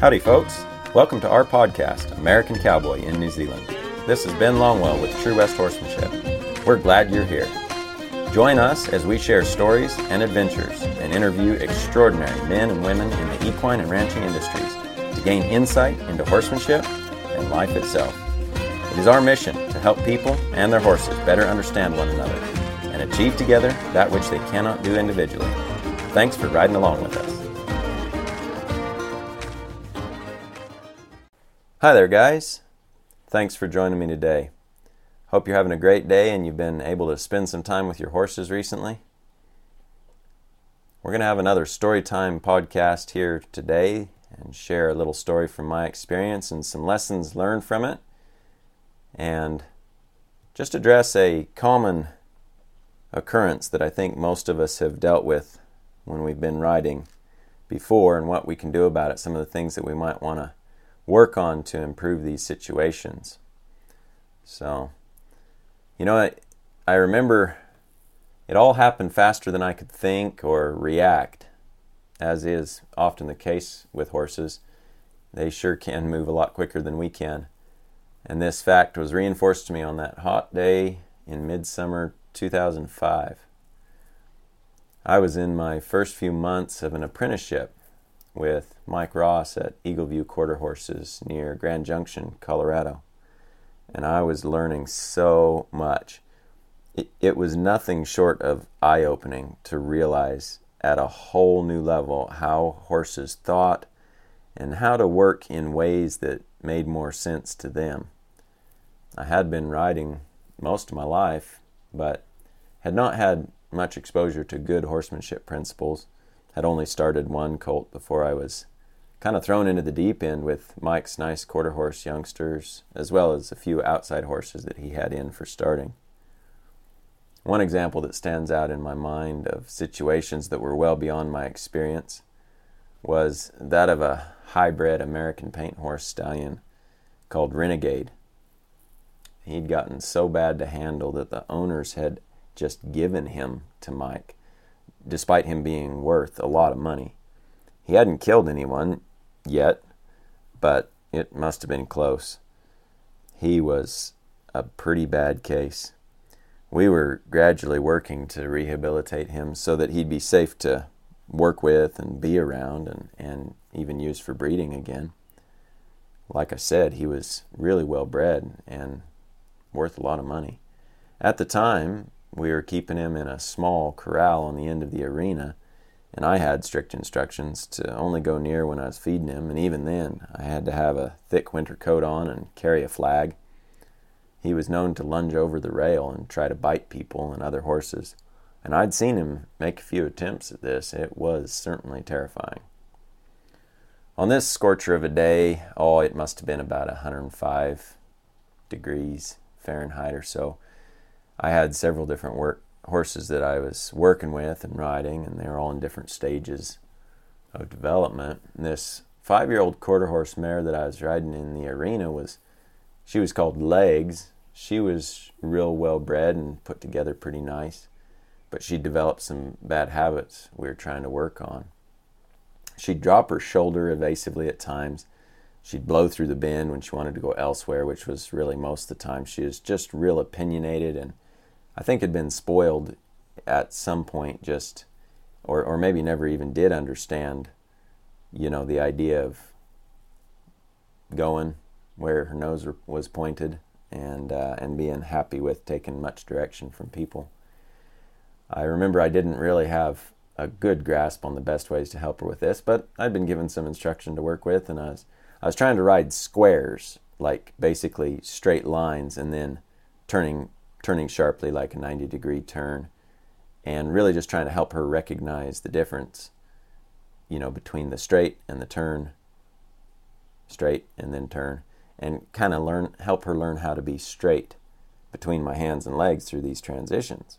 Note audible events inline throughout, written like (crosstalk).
Howdy, folks. Welcome to our podcast, American Cowboy in New Zealand. This is Ben Longwell with True West Horsemanship. We're glad you're here. Join us as we share stories and adventures and interview extraordinary men and women in the equine and ranching industries to gain insight into horsemanship and life itself. It is our mission to help people and their horses better understand one another and achieve together that which they cannot do individually. Thanks for riding along with us. Hi there, guys. Thanks for joining me today. Hope you're having a great day and you've been able to spend some time with your horses recently. We're going to have another story time podcast here today and share a little story from my experience and some lessons learned from it. And just address a common occurrence that I think most of us have dealt with when we've been riding before and what we can do about it, some of the things that we might want to work on to improve these situations. So, you know, I, I remember it all happened faster than I could think or react, as is often the case with horses. They sure can move a lot quicker than we can. And this fact was reinforced to me on that hot day in midsummer 2005. I was in my first few months of an apprenticeship with Mike Ross at Eagle View Quarter Horses near Grand Junction, Colorado. And I was learning so much. It, it was nothing short of eye opening to realize at a whole new level how horses thought and how to work in ways that made more sense to them. I had been riding most of my life, but had not had much exposure to good horsemanship principles had only started one colt before I was kind of thrown into the deep end with Mike's nice quarter horse youngsters, as well as a few outside horses that he had in for starting. One example that stands out in my mind of situations that were well beyond my experience was that of a hybrid American paint horse stallion called Renegade. He'd gotten so bad to handle that the owners had just given him to Mike despite him being worth a lot of money. He hadn't killed anyone yet, but it must have been close. He was a pretty bad case. We were gradually working to rehabilitate him so that he'd be safe to work with and be around and, and even use for breeding again. Like I said, he was really well bred and worth a lot of money. At the time, we were keeping him in a small corral on the end of the arena, and I had strict instructions to only go near when I was feeding him, and even then I had to have a thick winter coat on and carry a flag. He was known to lunge over the rail and try to bite people and other horses, and I'd seen him make a few attempts at this. It was certainly terrifying. On this scorcher of a day, oh, it must have been about 105 degrees Fahrenheit or so I had several different work horses that I was working with and riding, and they were all in different stages of development. And this five-year-old quarter horse mare that I was riding in the arena was, she was called Legs. She was real well bred and put together pretty nice, but she developed some bad habits we were trying to work on. She'd drop her shoulder evasively at times. She'd blow through the bend when she wanted to go elsewhere, which was really most of the time. She was just real opinionated and I think had been spoiled at some point just or or maybe never even did understand you know the idea of going where her nose was pointed and uh, and being happy with taking much direction from people. I remember I didn't really have a good grasp on the best ways to help her with this, but I'd been given some instruction to work with, and I was I was trying to ride squares, like basically straight lines, and then turning turning sharply like a 90 degree turn and really just trying to help her recognize the difference you know between the straight and the turn straight and then turn and kind of learn help her learn how to be straight between my hands and legs through these transitions.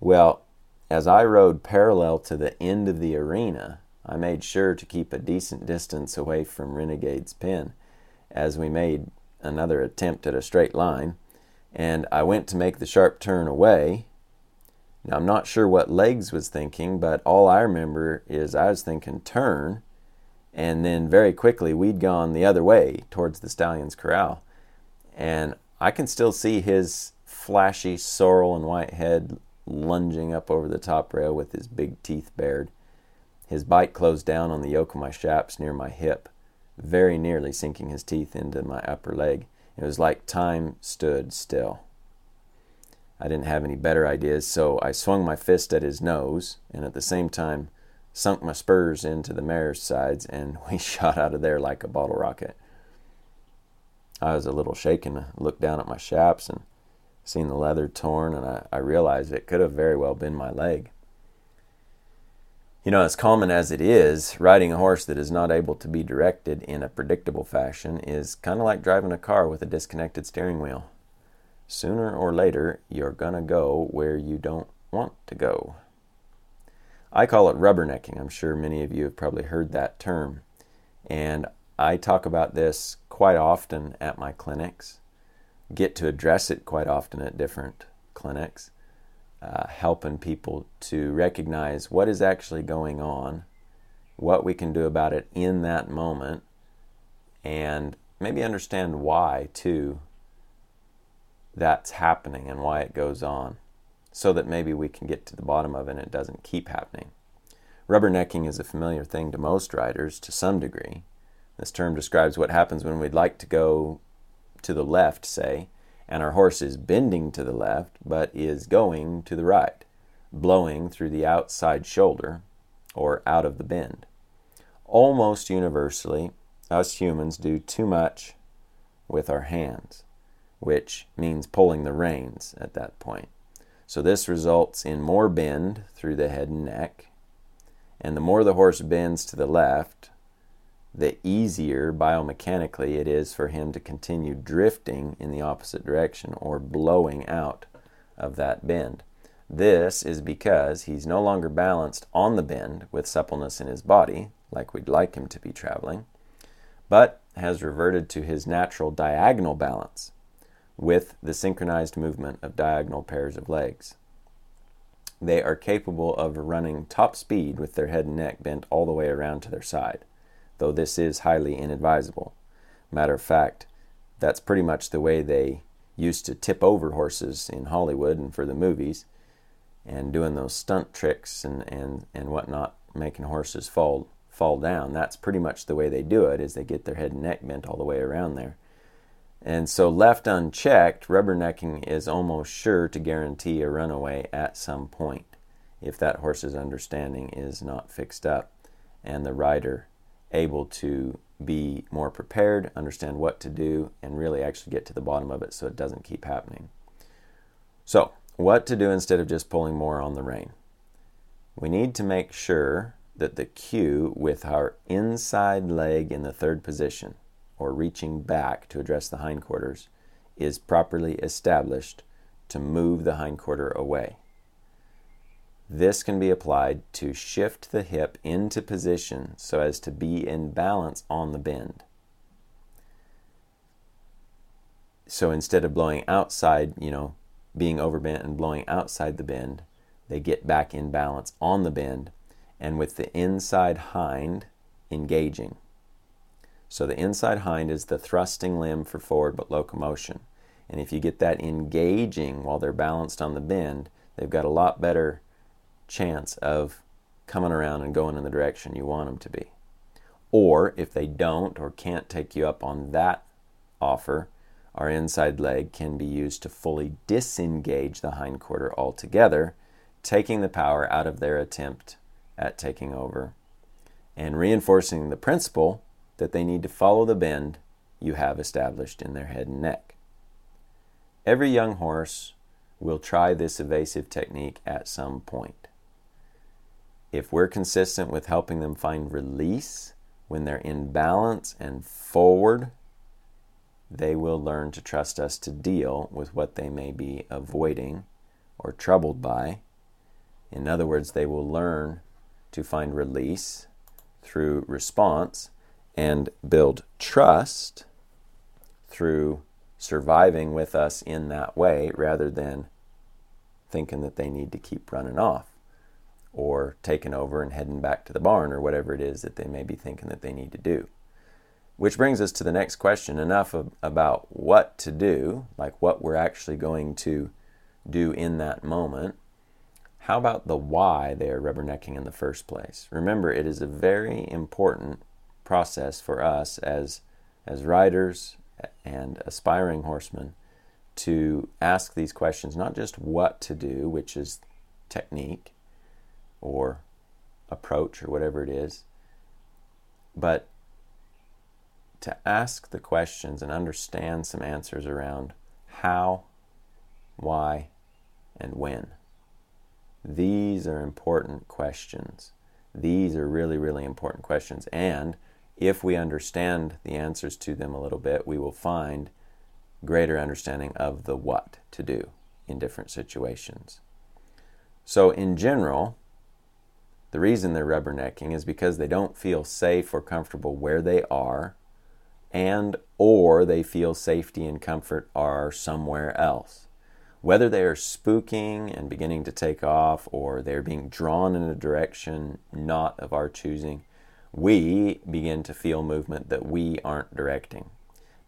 Well as i rode parallel to the end of the arena i made sure to keep a decent distance away from renegade's pen as we made another attempt at a straight line and I went to make the sharp turn away. Now, I'm not sure what Legs was thinking, but all I remember is I was thinking turn, And then very quickly, we'd gone the other way towards the stallion's corral. And I can still see his flashy sorrel and white head lunging up over the top rail with his big teeth bared. His bite closed down on the yoke of my chaps near my hip, very nearly sinking his teeth into my upper leg. It was like time stood still. I didn't have any better ideas, so I swung my fist at his nose and at the same time sunk my spurs into the mare's sides, and (laughs) we shot out of there like a bottle rocket. I was a little shaken. I looked down at my chaps and seen the leather torn, and I, I realized it could have very well been my leg. You know, as common as it is, riding a horse that is not able to be directed in a predictable fashion is kind of like driving a car with a disconnected steering wheel. Sooner or later, you're going to go where you don't want to go. I call it rubbernecking. I'm sure many of you have probably heard that term. And I talk about this quite often at my clinics, get to address it quite often at different clinics uh, helping people to recognize what is actually going on, what we can do about it in that moment, and maybe understand why, too, that's happening and why it goes on, so that maybe we can get to the bottom of it and it doesn't keep happening. Rubbernecking is a familiar thing to most riders to some degree. This term describes what happens when we'd like to go to the left, say, and our horse is bending to the left but is going to the right, blowing through the outside shoulder or out of the bend. Almost universally, us humans do too much with our hands, which means pulling the reins at that point. So this results in more bend through the head and neck, and the more the horse bends to the left, the easier biomechanically it is for him to continue drifting in the opposite direction or blowing out of that bend. This is because he's no longer balanced on the bend with suppleness in his body, like we'd like him to be traveling, but has reverted to his natural diagonal balance with the synchronized movement of diagonal pairs of legs. They are capable of running top speed with their head and neck bent all the way around to their side though this is highly inadvisable. Matter of fact, that's pretty much the way they used to tip over horses in Hollywood and for the movies, and doing those stunt tricks and, and, and whatnot, making horses fall fall down. That's pretty much the way they do it, is they get their head and neck bent all the way around there. And so left unchecked, rubbernecking is almost sure to guarantee a runaway at some point if that horse's understanding is not fixed up and the rider able to be more prepared, understand what to do, and really actually get to the bottom of it so it doesn't keep happening. So, what to do instead of just pulling more on the rein? We need to make sure that the cue with our inside leg in the third position, or reaching back to address the hindquarters, is properly established to move the hindquarter away. This can be applied to shift the hip into position so as to be in balance on the bend. So instead of blowing outside, you know, being overbent and blowing outside the bend, they get back in balance on the bend and with the inside hind engaging. So the inside hind is the thrusting limb for forward but locomotion. And if you get that engaging while they're balanced on the bend, they've got a lot better chance of coming around and going in the direction you want them to be. Or if they don't or can't take you up on that offer, our inside leg can be used to fully disengage the hindquarter altogether, taking the power out of their attempt at taking over and reinforcing the principle that they need to follow the bend you have established in their head and neck. Every young horse will try this evasive technique at some point if we're consistent with helping them find release when they're in balance and forward, they will learn to trust us to deal with what they may be avoiding or troubled by. In other words, they will learn to find release through response and build trust through surviving with us in that way rather than thinking that they need to keep running off or taking over and heading back to the barn or whatever it is that they may be thinking that they need to do. Which brings us to the next question enough of, about what to do, like what we're actually going to do in that moment. How about the why they are rubbernecking in the first place? Remember, it is a very important process for us as, as riders and aspiring horsemen to ask these questions, not just what to do, which is technique or approach or whatever it is, but to ask the questions and understand some answers around how, why, and when. These are important questions. These are really, really important questions. And if we understand the answers to them a little bit, we will find greater understanding of the what to do in different situations. So, in general, the reason they're rubbernecking is because they don't feel safe or comfortable where they are and or they feel safety and comfort are somewhere else. Whether they are spooking and beginning to take off or they're being drawn in a direction not of our choosing, we begin to feel movement that we aren't directing.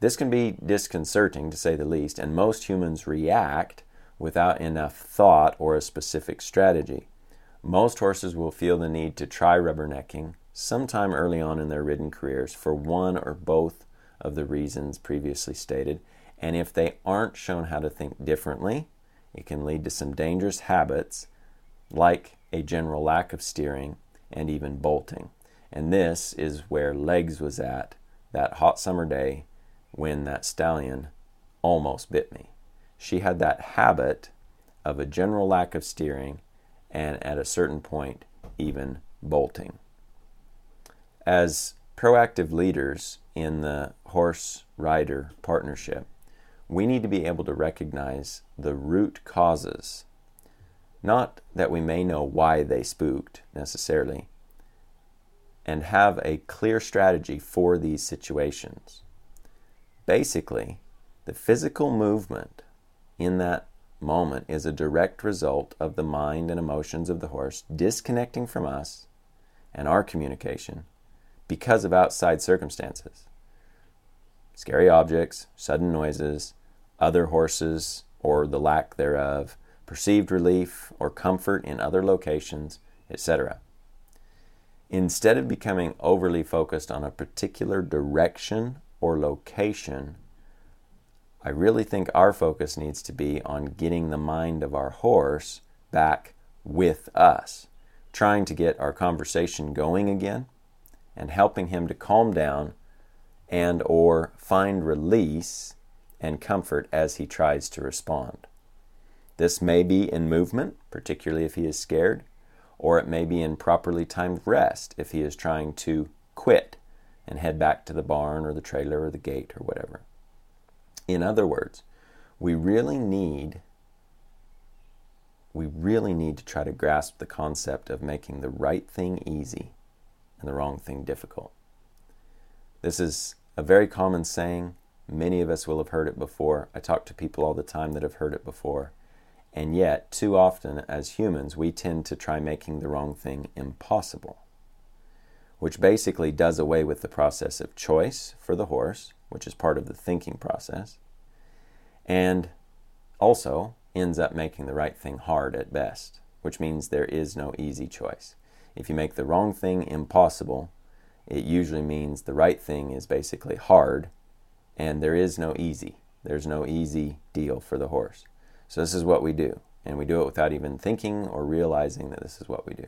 This can be disconcerting to say the least, and most humans react without enough thought or a specific strategy. Most horses will feel the need to try rubbernecking sometime early on in their ridden careers for one or both of the reasons previously stated. And if they aren't shown how to think differently, it can lead to some dangerous habits like a general lack of steering and even bolting. And this is where Legs was at that hot summer day when that stallion almost bit me. She had that habit of a general lack of steering and at a certain point, even bolting. As proactive leaders in the horse rider partnership, we need to be able to recognize the root causes. Not that we may know why they spooked necessarily, and have a clear strategy for these situations. Basically, the physical movement in that moment is a direct result of the mind and emotions of the horse disconnecting from us and our communication because of outside circumstances. Scary objects, sudden noises, other horses or the lack thereof, perceived relief or comfort in other locations, etc. Instead of becoming overly focused on a particular direction or location, I really think our focus needs to be on getting the mind of our horse back with us, trying to get our conversation going again and helping him to calm down and or find release and comfort as he tries to respond. This may be in movement, particularly if he is scared, or it may be in properly timed rest if he is trying to quit and head back to the barn or the trailer or the gate or whatever. In other words, we really need we really need to try to grasp the concept of making the right thing easy and the wrong thing difficult. This is a very common saying. Many of us will have heard it before. I talk to people all the time that have heard it before. And yet, too often as humans, we tend to try making the wrong thing impossible, which basically does away with the process of choice for the horse, which is part of the thinking process, and also ends up making the right thing hard at best, which means there is no easy choice. If you make the wrong thing impossible, it usually means the right thing is basically hard, and there is no easy. There's no easy deal for the horse. So, this is what we do, and we do it without even thinking or realizing that this is what we do.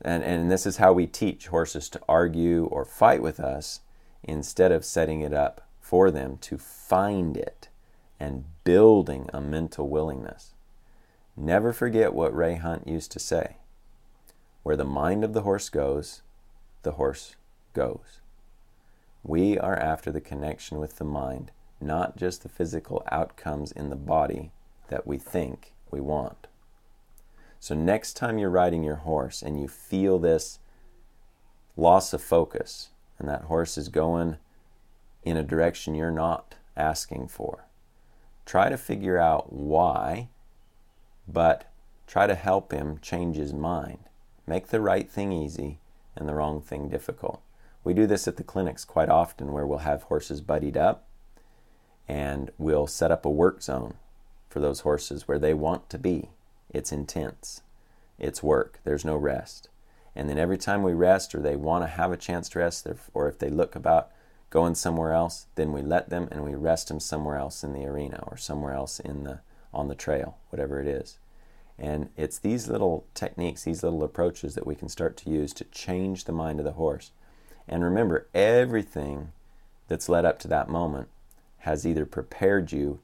And, and this is how we teach horses to argue or fight with us instead of setting it up for them to find it and building a mental willingness. Never forget what Ray Hunt used to say where the mind of the horse goes, the horse goes. We are after the connection with the mind, not just the physical outcomes in the body that we think we want. So, next time you're riding your horse and you feel this loss of focus, and that horse is going in a direction you're not asking for, try to figure out why, but try to help him change his mind Make the right thing easy and the wrong thing difficult. We do this at the clinics quite often where we'll have horses buddied up and we'll set up a work zone for those horses where they want to be. It's intense, it's work, there's no rest. And then every time we rest or they want to have a chance to rest, or if they look about going somewhere else, then we let them and we rest them somewhere else in the arena or somewhere else in the on the trail, whatever it is. And it's these little techniques, these little approaches that we can start to use to change the mind of the horse. And remember, everything that's led up to that moment has either prepared you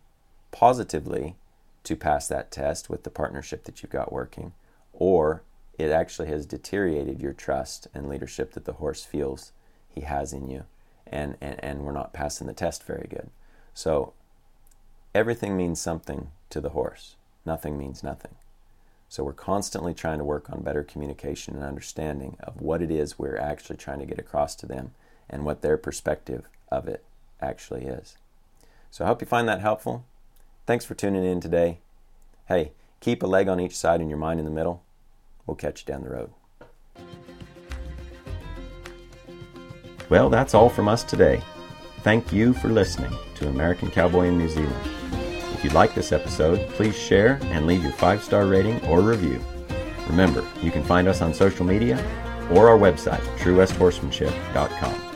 positively to pass that test with the partnership that you've got working, or it actually has deteriorated your trust and leadership that the horse feels he has in you, and, and, and we're not passing the test very good. So everything means something to the horse, nothing means nothing. So we're constantly trying to work on better communication and understanding of what it is we're actually trying to get across to them and what their perspective of it actually is. So I hope you find that helpful. Thanks for tuning in today. Hey, keep a leg on each side and your mind in the middle. We'll catch you down the road. Well, that's all from us today. Thank you for listening to American Cowboy in New Zealand. If you like this episode, please share and leave your five star rating or review. Remember, you can find us on social media or our website, truewesthorsemanship.com.